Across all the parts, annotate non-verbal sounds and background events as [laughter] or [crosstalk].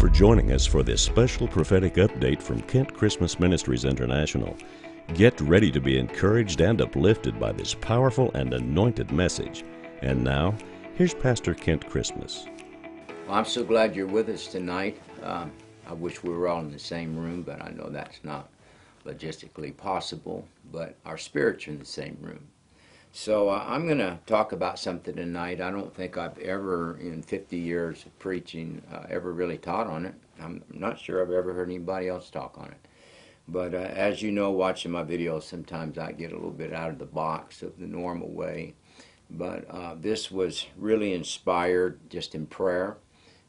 for joining us for this special prophetic update from Kent Christmas Ministries International. Get ready to be encouraged and uplifted by this powerful and anointed message. And now, here's Pastor Kent Christmas. Well, I'm so glad you're with us tonight. Um, I wish we were all in the same room, but I know that's not logistically possible. But our spirits are in the same room. So uh, I'm going to talk about something tonight. I don't think I've ever, in 50 years of preaching, uh, ever really taught on it. I'm not sure I've ever heard anybody else talk on it. But uh, as you know, watching my videos, sometimes I get a little bit out of the box of the normal way. But uh, this was really inspired just in prayer.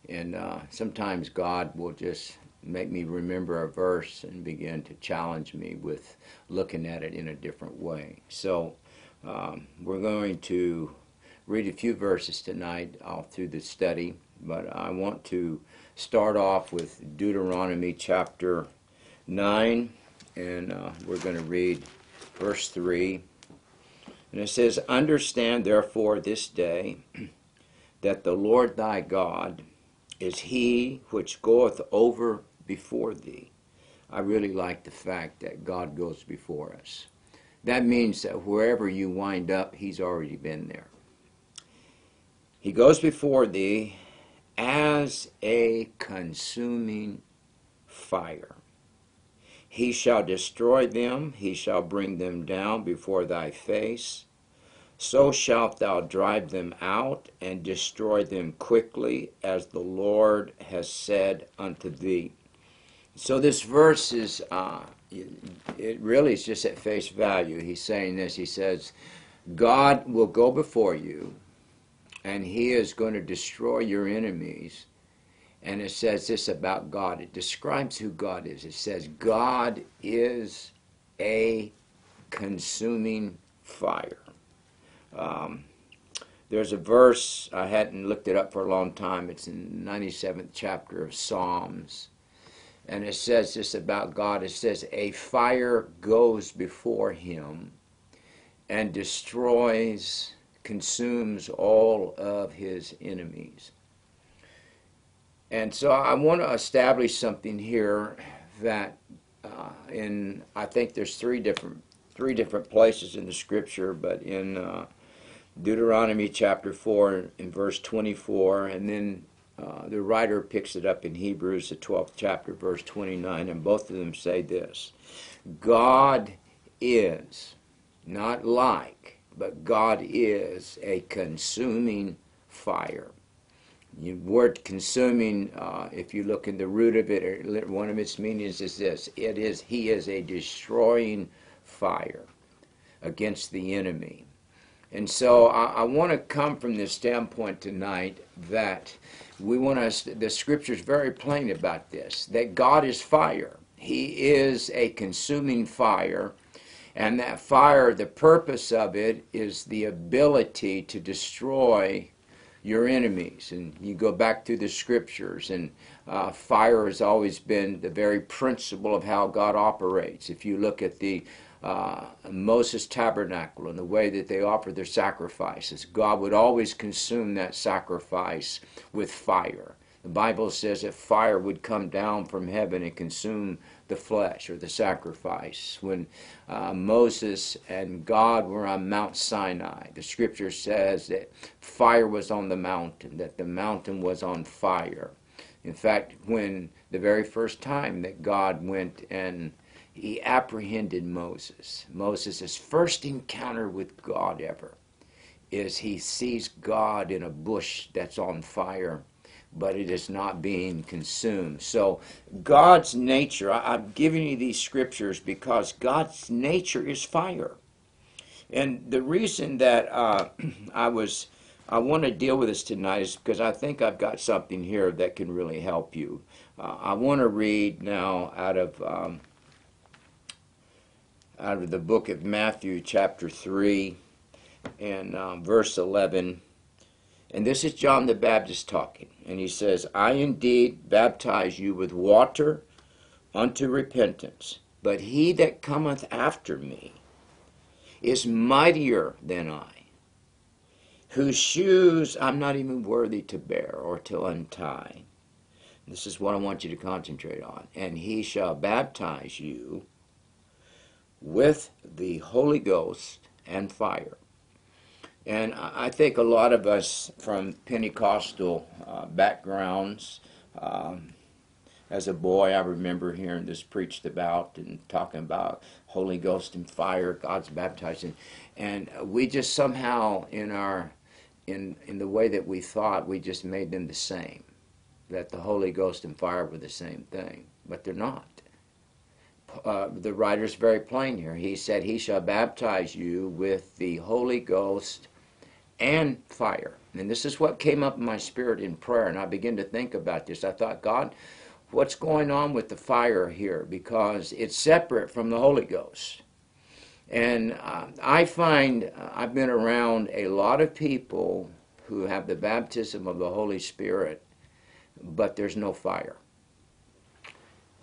And uh, sometimes God will just make me remember a verse and begin to challenge me with looking at it in a different way. So um, we're going to read a few verses tonight all through the study, but I want to start off with Deuteronomy chapter 9, and uh, we're going to read verse 3. And it says, Understand therefore this day [clears throat] that the Lord thy God is he which goeth over before thee. I really like the fact that God goes before us. That means that wherever you wind up, he's already been there. He goes before thee as a consuming fire. He shall destroy them, he shall bring them down before thy face. So shalt thou drive them out and destroy them quickly, as the Lord has said unto thee. So this verse is uh, it really is just at face value. He's saying this. He says, God will go before you, and He is going to destroy your enemies. And it says this about God. It describes who God is. It says, God is a consuming fire. Um, there's a verse, I hadn't looked it up for a long time. It's in the 97th chapter of Psalms and it says this about God. It says, A fire goes before him and destroys, consumes all of his enemies. And so I want to establish something here that uh, in, I think there's three different, three different places in the scripture, but in uh, Deuteronomy chapter 4 and verse 24, and then uh, the writer picks it up in Hebrews, the 12th chapter, verse 29, and both of them say this God is, not like, but God is a consuming fire. The word consuming, uh, if you look in the root of it, one of its meanings is this it is, He is a destroying fire against the enemy. And so I, I want to come from this standpoint tonight that we want to, the scripture is very plain about this that God is fire. He is a consuming fire. And that fire, the purpose of it is the ability to destroy your enemies. And you go back through the scriptures, and uh, fire has always been the very principle of how God operates. If you look at the uh, Moses' tabernacle and the way that they offered their sacrifices. God would always consume that sacrifice with fire. The Bible says that fire would come down from heaven and consume the flesh or the sacrifice. When uh, Moses and God were on Mount Sinai, the scripture says that fire was on the mountain, that the mountain was on fire. In fact, when the very first time that God went and he apprehended Moses. Moses' first encounter with God ever is he sees God in a bush that's on fire, but it is not being consumed. So, God's nature, I'm giving you these scriptures because God's nature is fire. And the reason that uh, [clears throat] I was, I want to deal with this tonight is because I think I've got something here that can really help you. Uh, I want to read now out of. Um, out of the book of Matthew, chapter 3, and um, verse 11. And this is John the Baptist talking. And he says, I indeed baptize you with water unto repentance, but he that cometh after me is mightier than I, whose shoes I'm not even worthy to bear or to untie. This is what I want you to concentrate on. And he shall baptize you with the Holy Ghost and fire. And I think a lot of us from Pentecostal uh, backgrounds, um, as a boy, I remember hearing this preached about and talking about Holy Ghost and fire, God's baptizing, and we just somehow in our in in the way that we thought, we just made them the same, that the Holy Ghost and fire were the same thing, but they're not. Uh, the writer's very plain here. He said, "He shall baptize you with the Holy Ghost and fire." And this is what came up in my spirit in prayer, and I began to think about this. I thought, God what's going on with the fire here because it's separate from the Holy Ghost. And uh, I find uh, I've been around a lot of people who have the baptism of the Holy Spirit, but there's no fire.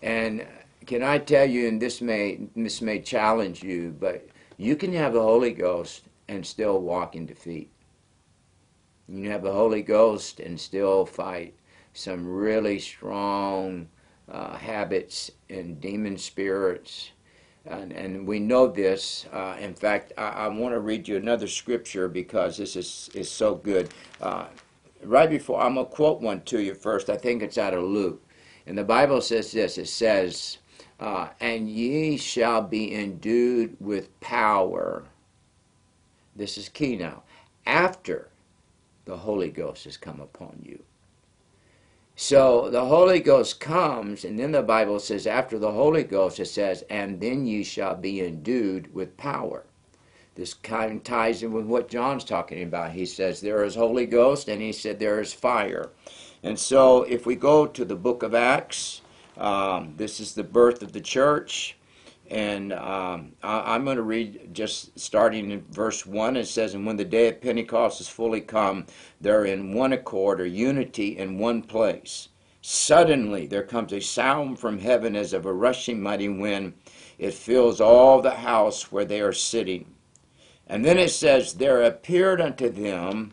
And can I tell you, and this may this may challenge you, but you can have the Holy Ghost and still walk in defeat. You can have the Holy Ghost and still fight some really strong uh, habits and demon spirits. And, and we know this. Uh, in fact, I, I want to read you another scripture because this is, is so good. Uh, right before, I'm going to quote one to you first. I think it's out of Luke. And the Bible says this it says, uh, And ye shall be endued with power. This is key now. After the Holy Ghost has come upon you. So the Holy Ghost comes, and then the Bible says, after the Holy Ghost, it says, and then ye shall be endued with power. This kind of ties in with what John's talking about. He says, there is Holy Ghost, and he said, there is fire. And so if we go to the book of Acts, um, this is the birth of the church. And um, I, am going to read just starting in verse 1. It says, And when the day of Pentecost is fully come, they're in one accord or unity in one place. Suddenly there comes a sound from heaven as of a rushing mighty wind. It fills all the house where they are sitting. And then it says, There appeared unto them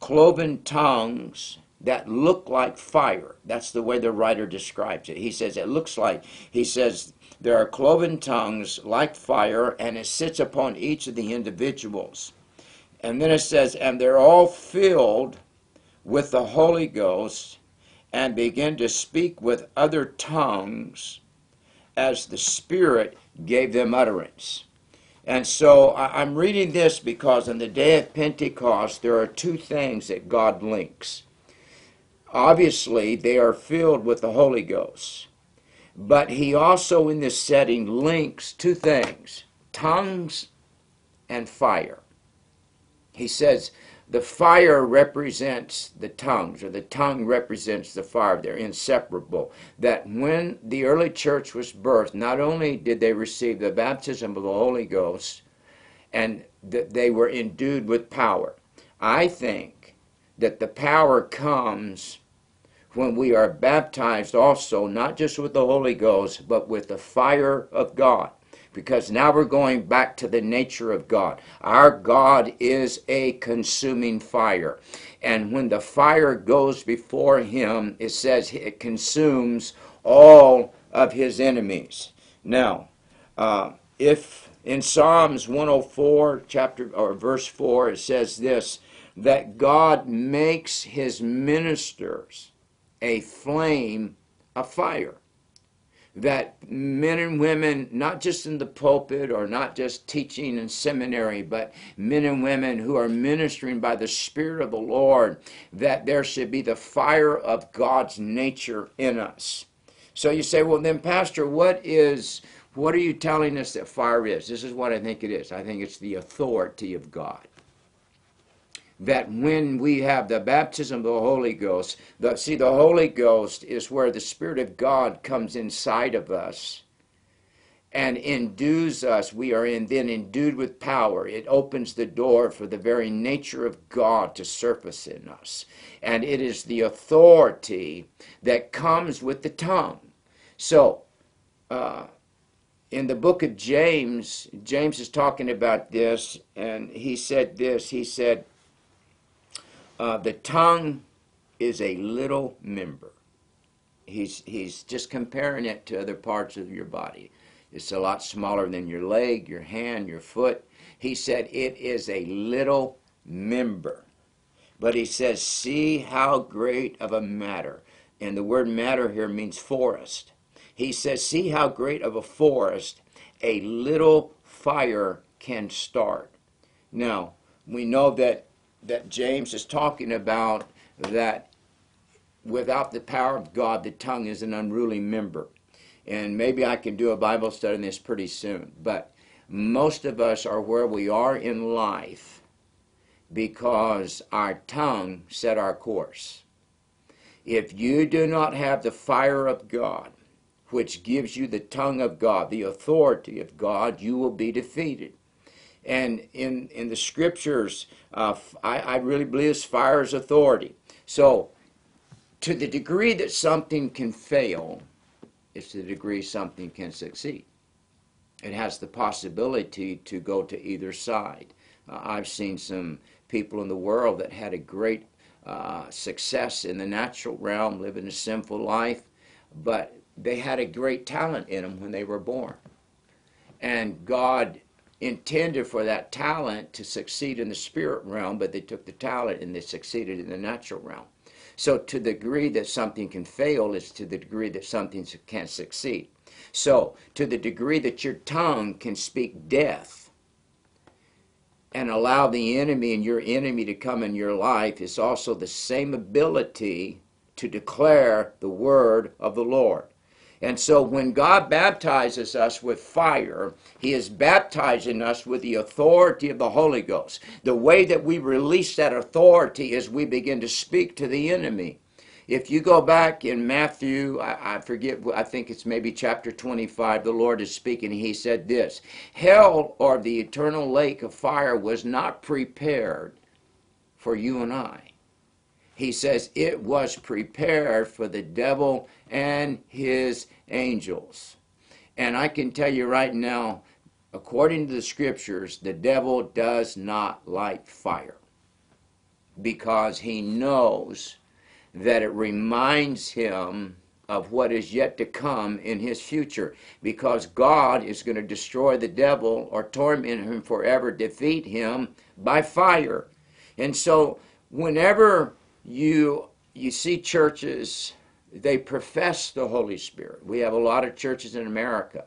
cloven tongues that look like fire. That's the way the writer describes it. He says, It looks like, he says, there are cloven tongues like fire, and it sits upon each of the individuals. And then it says, and they're all filled with the Holy Ghost and begin to speak with other tongues as the Spirit gave them utterance. And so I'm reading this because on the day of Pentecost, there are two things that God links. Obviously, they are filled with the Holy Ghost. But he also, in this setting, links two things tongues and fire. He says the fire represents the tongues, or the tongue represents the fire. They're inseparable. That when the early church was birthed, not only did they receive the baptism of the Holy Ghost, and that they were endued with power. I think that the power comes when we are baptized also, not just with the Holy Ghost, but with the fire of God. Because now we're going back to the nature of God. Our God is a consuming fire. And when the fire goes before him, it says it consumes all of his enemies. Now, uh, if in Psalms 104, chapter or verse 4, it says this that God makes his ministers a flame of fire. That men and women, not just in the pulpit or not just teaching in seminary, but men and women who are ministering by the Spirit of the Lord, that there should be the fire of God's nature in us. So you say, well, then, Pastor, what is what are you telling us that fire is? This is what I think it is. I think it's the authority of God that when we have the baptism of the Holy Ghost, the, see, the Holy Ghost is where the Spirit of God comes inside of us and endues us. We are in, then endued with power. It opens the door for the very nature of God to surface in us. And it is the authority that comes with the tongue. So, uh, in the book of James, James is talking about this, and he said this. He said, uh, the tongue is a little member. he's he's just comparing it to other parts of your body. It's a lot smaller than your leg, your hand, your foot. He said it is a little member. But he says, see how great of a matter. And the word matter here means forest. He says, see how great of a forest a little fire can start. Now, we know that that James is talking about that without the power of God, the tongue is an unruly member. And maybe I can do a Bible study on this pretty soon. But most of us are where we are in life because our tongue set our course. If you do not have the fire of God, which gives you the tongue of God, the authority of God, you will be defeated. And in, in the scriptures, uh, I, I really believe fire is authority. So, to the degree that something can fail, is the degree something can succeed. It has the possibility to go to either side. Uh, I've seen some people in the world that had a great uh, success in the natural realm, living a sinful life, but they had a great talent in them when they were born. And God intended for that talent to succeed in the spirit realm, but they took the talent and they succeeded in the natural realm. So, to the degree that something can fail is to the degree that something can succeed. So, to the degree that your tongue can speak death and allow the enemy and your enemy to come in your life is also the same ability to declare the word of the Lord. And so when God baptizes us with fire, He is baptizing us with the authority of the Holy Ghost. The way that we release that authority is we begin to speak to the enemy. If you go back in Matthew, I, I forget, I think it's maybe chapter 25, the Lord is speaking. He said this Hell or the eternal lake of fire was not prepared for you and I he says it was prepared for the devil and his angels. And I can tell you right now, according to the scriptures, the devil does not like fire because he knows that it reminds him of what is yet to come in his future because God is going to destroy the devil or torment him forever, defeat him by fire. And so, whenever you you see churches they profess the Holy Spirit. We have a lot of churches in America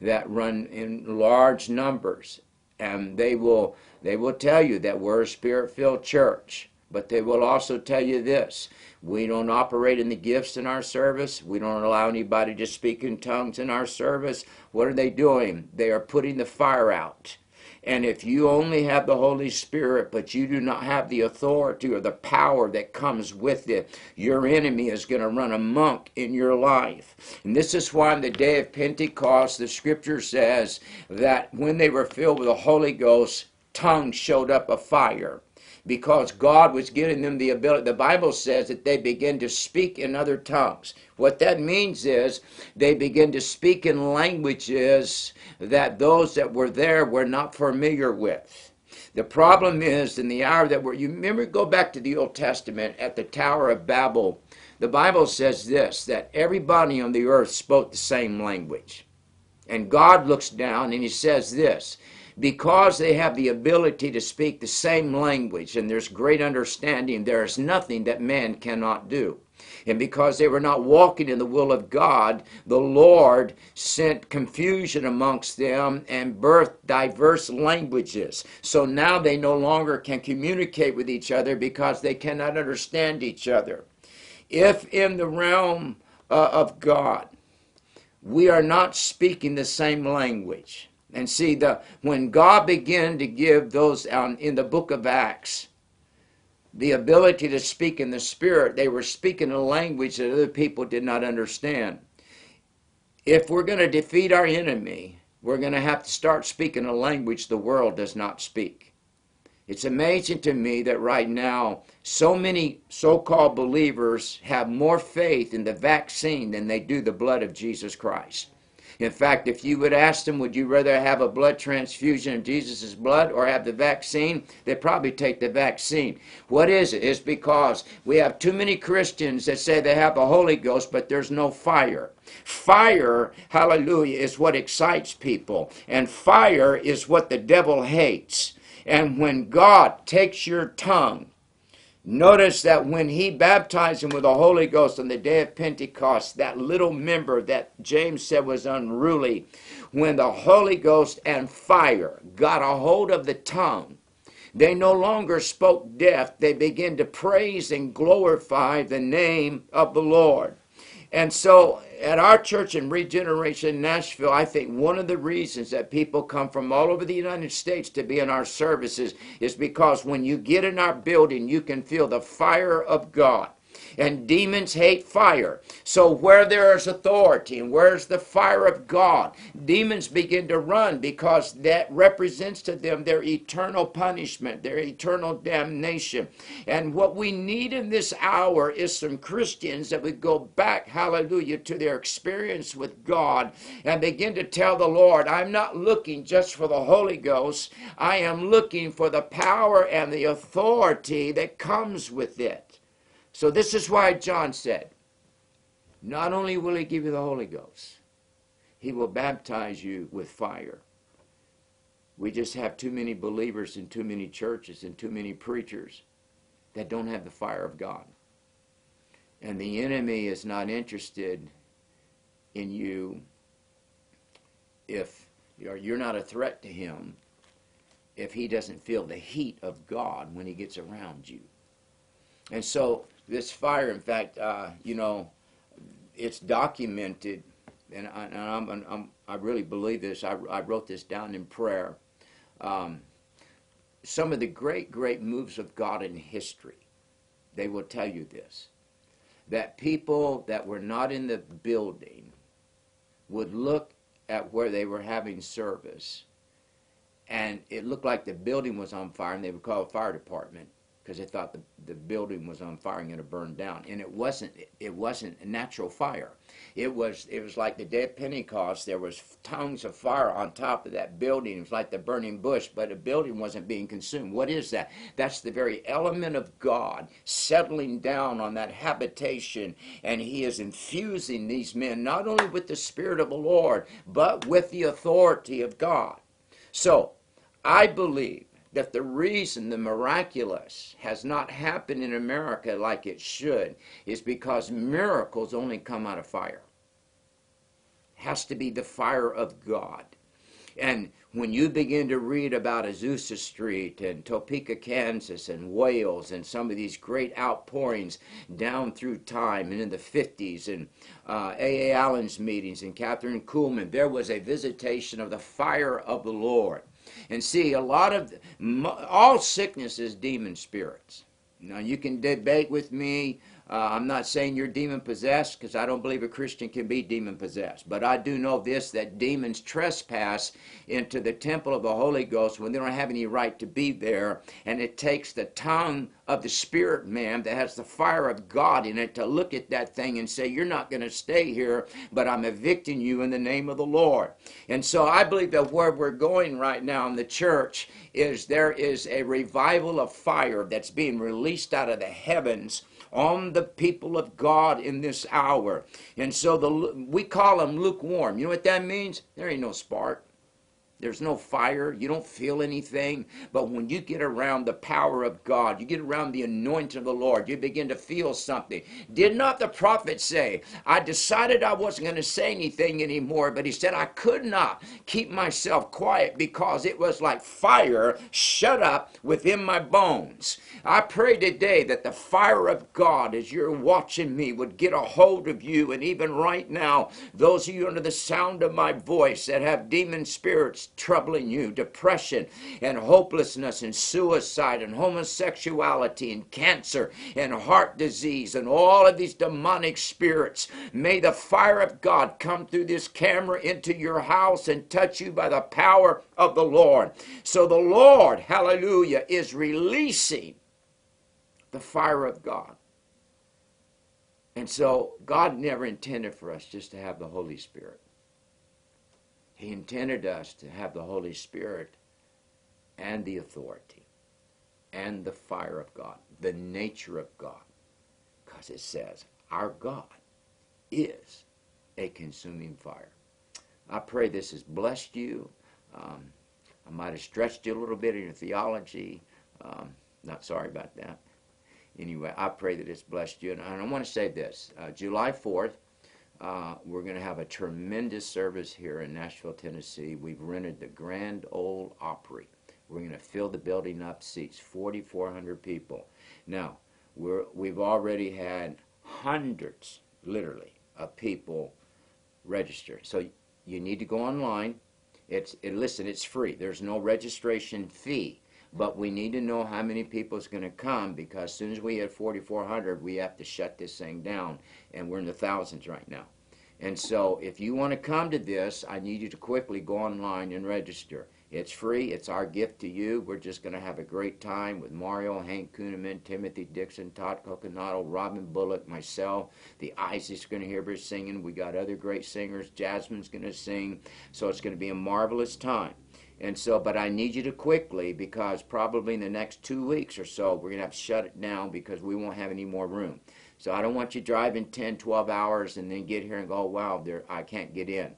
that run in large numbers and they will they will tell you that we're a spirit-filled church, but they will also tell you this. We don't operate in the gifts in our service. We don't allow anybody to speak in tongues in our service. What are they doing? They are putting the fire out. And if you only have the Holy Spirit, but you do not have the authority or the power that comes with it, your enemy is going to run amok in your life. And this is why on the day of Pentecost, the scripture says that when they were filled with the Holy Ghost, tongues showed up a fire because God was giving them the ability. The Bible says that they begin to speak in other tongues. What that means is they begin to speak in languages that those that were there were not familiar with. The problem is in the hour that we're, you remember, go back to the Old Testament at the Tower of Babel. The Bible says this that everybody on the earth spoke the same language. And God looks down and he says this because they have the ability to speak the same language and there's great understanding, there is nothing that man cannot do. And because they were not walking in the will of God, the Lord sent confusion amongst them and birthed diverse languages. So now they no longer can communicate with each other because they cannot understand each other. If in the realm uh, of God, we are not speaking the same language, and see, the when God began to give those um, in the book of Acts the ability to speak in the Spirit, they were speaking a language that other people did not understand. If we're going to defeat our enemy, we're going to have to start speaking a language the world does not speak. It's amazing to me that right now, so many so called believers have more faith in the vaccine than they do the blood of Jesus Christ. In fact, if you would ask them, would you rather have a blood transfusion of Jesus' blood or have the vaccine? They'd probably take the vaccine. What is it? It's because we have too many Christians that say they have the Holy Ghost, but there's no fire. Fire, hallelujah, is what excites people, and fire is what the devil hates. And when God takes your tongue Notice that when he baptized him with the Holy Ghost on the day of Pentecost, that little member that James said was unruly, when the Holy Ghost and fire got a hold of the tongue, they no longer spoke death. They began to praise and glorify the name of the Lord. And so at our church in Regeneration Nashville, I think one of the reasons that people come from all over the United States to be in our services is because when you get in our building, you can feel the fire of God and demons hate fire. So where there is authority and where's the fire of God, demons begin to run because that represents to them their eternal punishment, their eternal damnation. And what we need in this hour is some Christians that would go back, hallelujah, to their experience with God and begin to tell the Lord, I'm not looking just for the Holy Ghost, I am looking for the power and the authority that comes with it. So this is why John said, not only will he give you the Holy Ghost, he will baptize you with fire. We just have too many believers in too many churches and too many preachers that don't have the fire of God. And the enemy is not interested in you if you're not a threat to him if he doesn't feel the heat of God when he gets around you. And so this fire, in fact, uh, you know, it's documented, and, I, and I'm, I'm, i really believe this. I, I, wrote this down in prayer. Um, some of the great, great moves of God in history, they will tell you this that people that were not in the building would look at where they were having service, and it looked like the building was on fire, and they would call a fire department because they thought the, the building was on fire and going to burn down. And it wasn't. It wasn't a natural fire. It was. It was like the day of Pentecost. There was tongues of fire on top of that building. It was like the burning bush, but the building wasn't being consumed. What is that? That's the very element of God settling down on that habitation, and He is infusing these men not only with the Spirit of the Lord, but with the authority of God. So, I believe that the reason the miraculous has not happened in America like it should is because miracles only come out of fire. It has to be the fire of God. And when you begin to read about Azusa Street and Topeka, Kansas, and Wales, and some of these great outpourings down through time, and in the 50s, and uh, A.A. Allen's meetings, and Kathryn Kuhlman, there was a visitation of the fire of the Lord. And see, a lot of all sickness is demon spirits. Now you can debate with me uh, I'm not saying you're demon possessed because I don't believe a Christian can be demon possessed. But I do know this that demons trespass into the temple of the Holy Ghost when they don't have any right to be there. And it takes the tongue of the spirit man that has the fire of God in it to look at that thing and say, You're not going to stay here, but I'm evicting you in the name of the Lord. And so I believe that where we're going right now in the church is there is a revival of fire that's being released out of the heavens on the people of God in this hour. And so the we call them lukewarm. You know what that means? There ain't no spark. There's no fire. You don't feel anything. But when you get around the power of God, you get around the anointing of the Lord, you begin to feel something. Did not the prophet say, I decided I wasn't going to say anything anymore, but he said, I could not keep myself quiet because it was like fire shut up within my bones. I pray today that the fire of God, as you're watching me, would get a hold of you. And even right now, those of you under the sound of my voice that have demon spirits troubling you depression and hopelessness and suicide and homosexuality and cancer and heart disease and all of these demonic spirits. May the fire of God come through this camera into your house and touch you by the power of the Lord. So the Lord, hallelujah, is releasing the fire of God. And so God never intended for us just to have the Holy Spirit. He intended us to have the Holy Spirit and the authority and the fire of God, the nature of God. Because it says, our God is a consuming fire. I pray this has blessed you. Um, I might have stretched you a little bit in your theology. Um, not sorry about that. Anyway, I pray that it's blessed you. And I want to say this uh, July 4th, uh, we're going to have a tremendous service here in Nashville, Tennessee. We've rented the Grand Ole Opry. We're going to fill the building up, seats 4,400 people. Now, we're, we've already had hundreds, literally, of people register. So you need to go online. It's it, listen, it's free. There's no registration fee, but we need to know how many people is going to come because as soon as we hit 4,400, we have to shut this thing down, and we're in the thousands right now. And so, if you want to come to this, I need you to quickly go online and register. It's free. It's our gift to you. We're just going to have a great time with Mario, Hank Kunneman, Timothy Dixon, Todd Coconato, Robin Bullock, myself. The Isaacs going to hear us singing. We got other great singers. Jasmine's going to sing. So it's going to be a marvelous time. And so, but I need you to quickly because probably in the next two weeks or so, we're going to have to shut it down because we won't have any more room. So I don't want you driving 10, 12 hours and then get here and go, wow, there, I can't get in.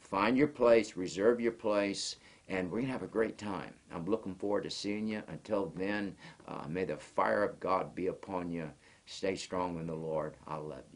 Find your place, reserve your place and we're going to have a great time. I'm looking forward to seeing you. Until then, uh, may the fire of God be upon you. Stay strong in the Lord. I love you.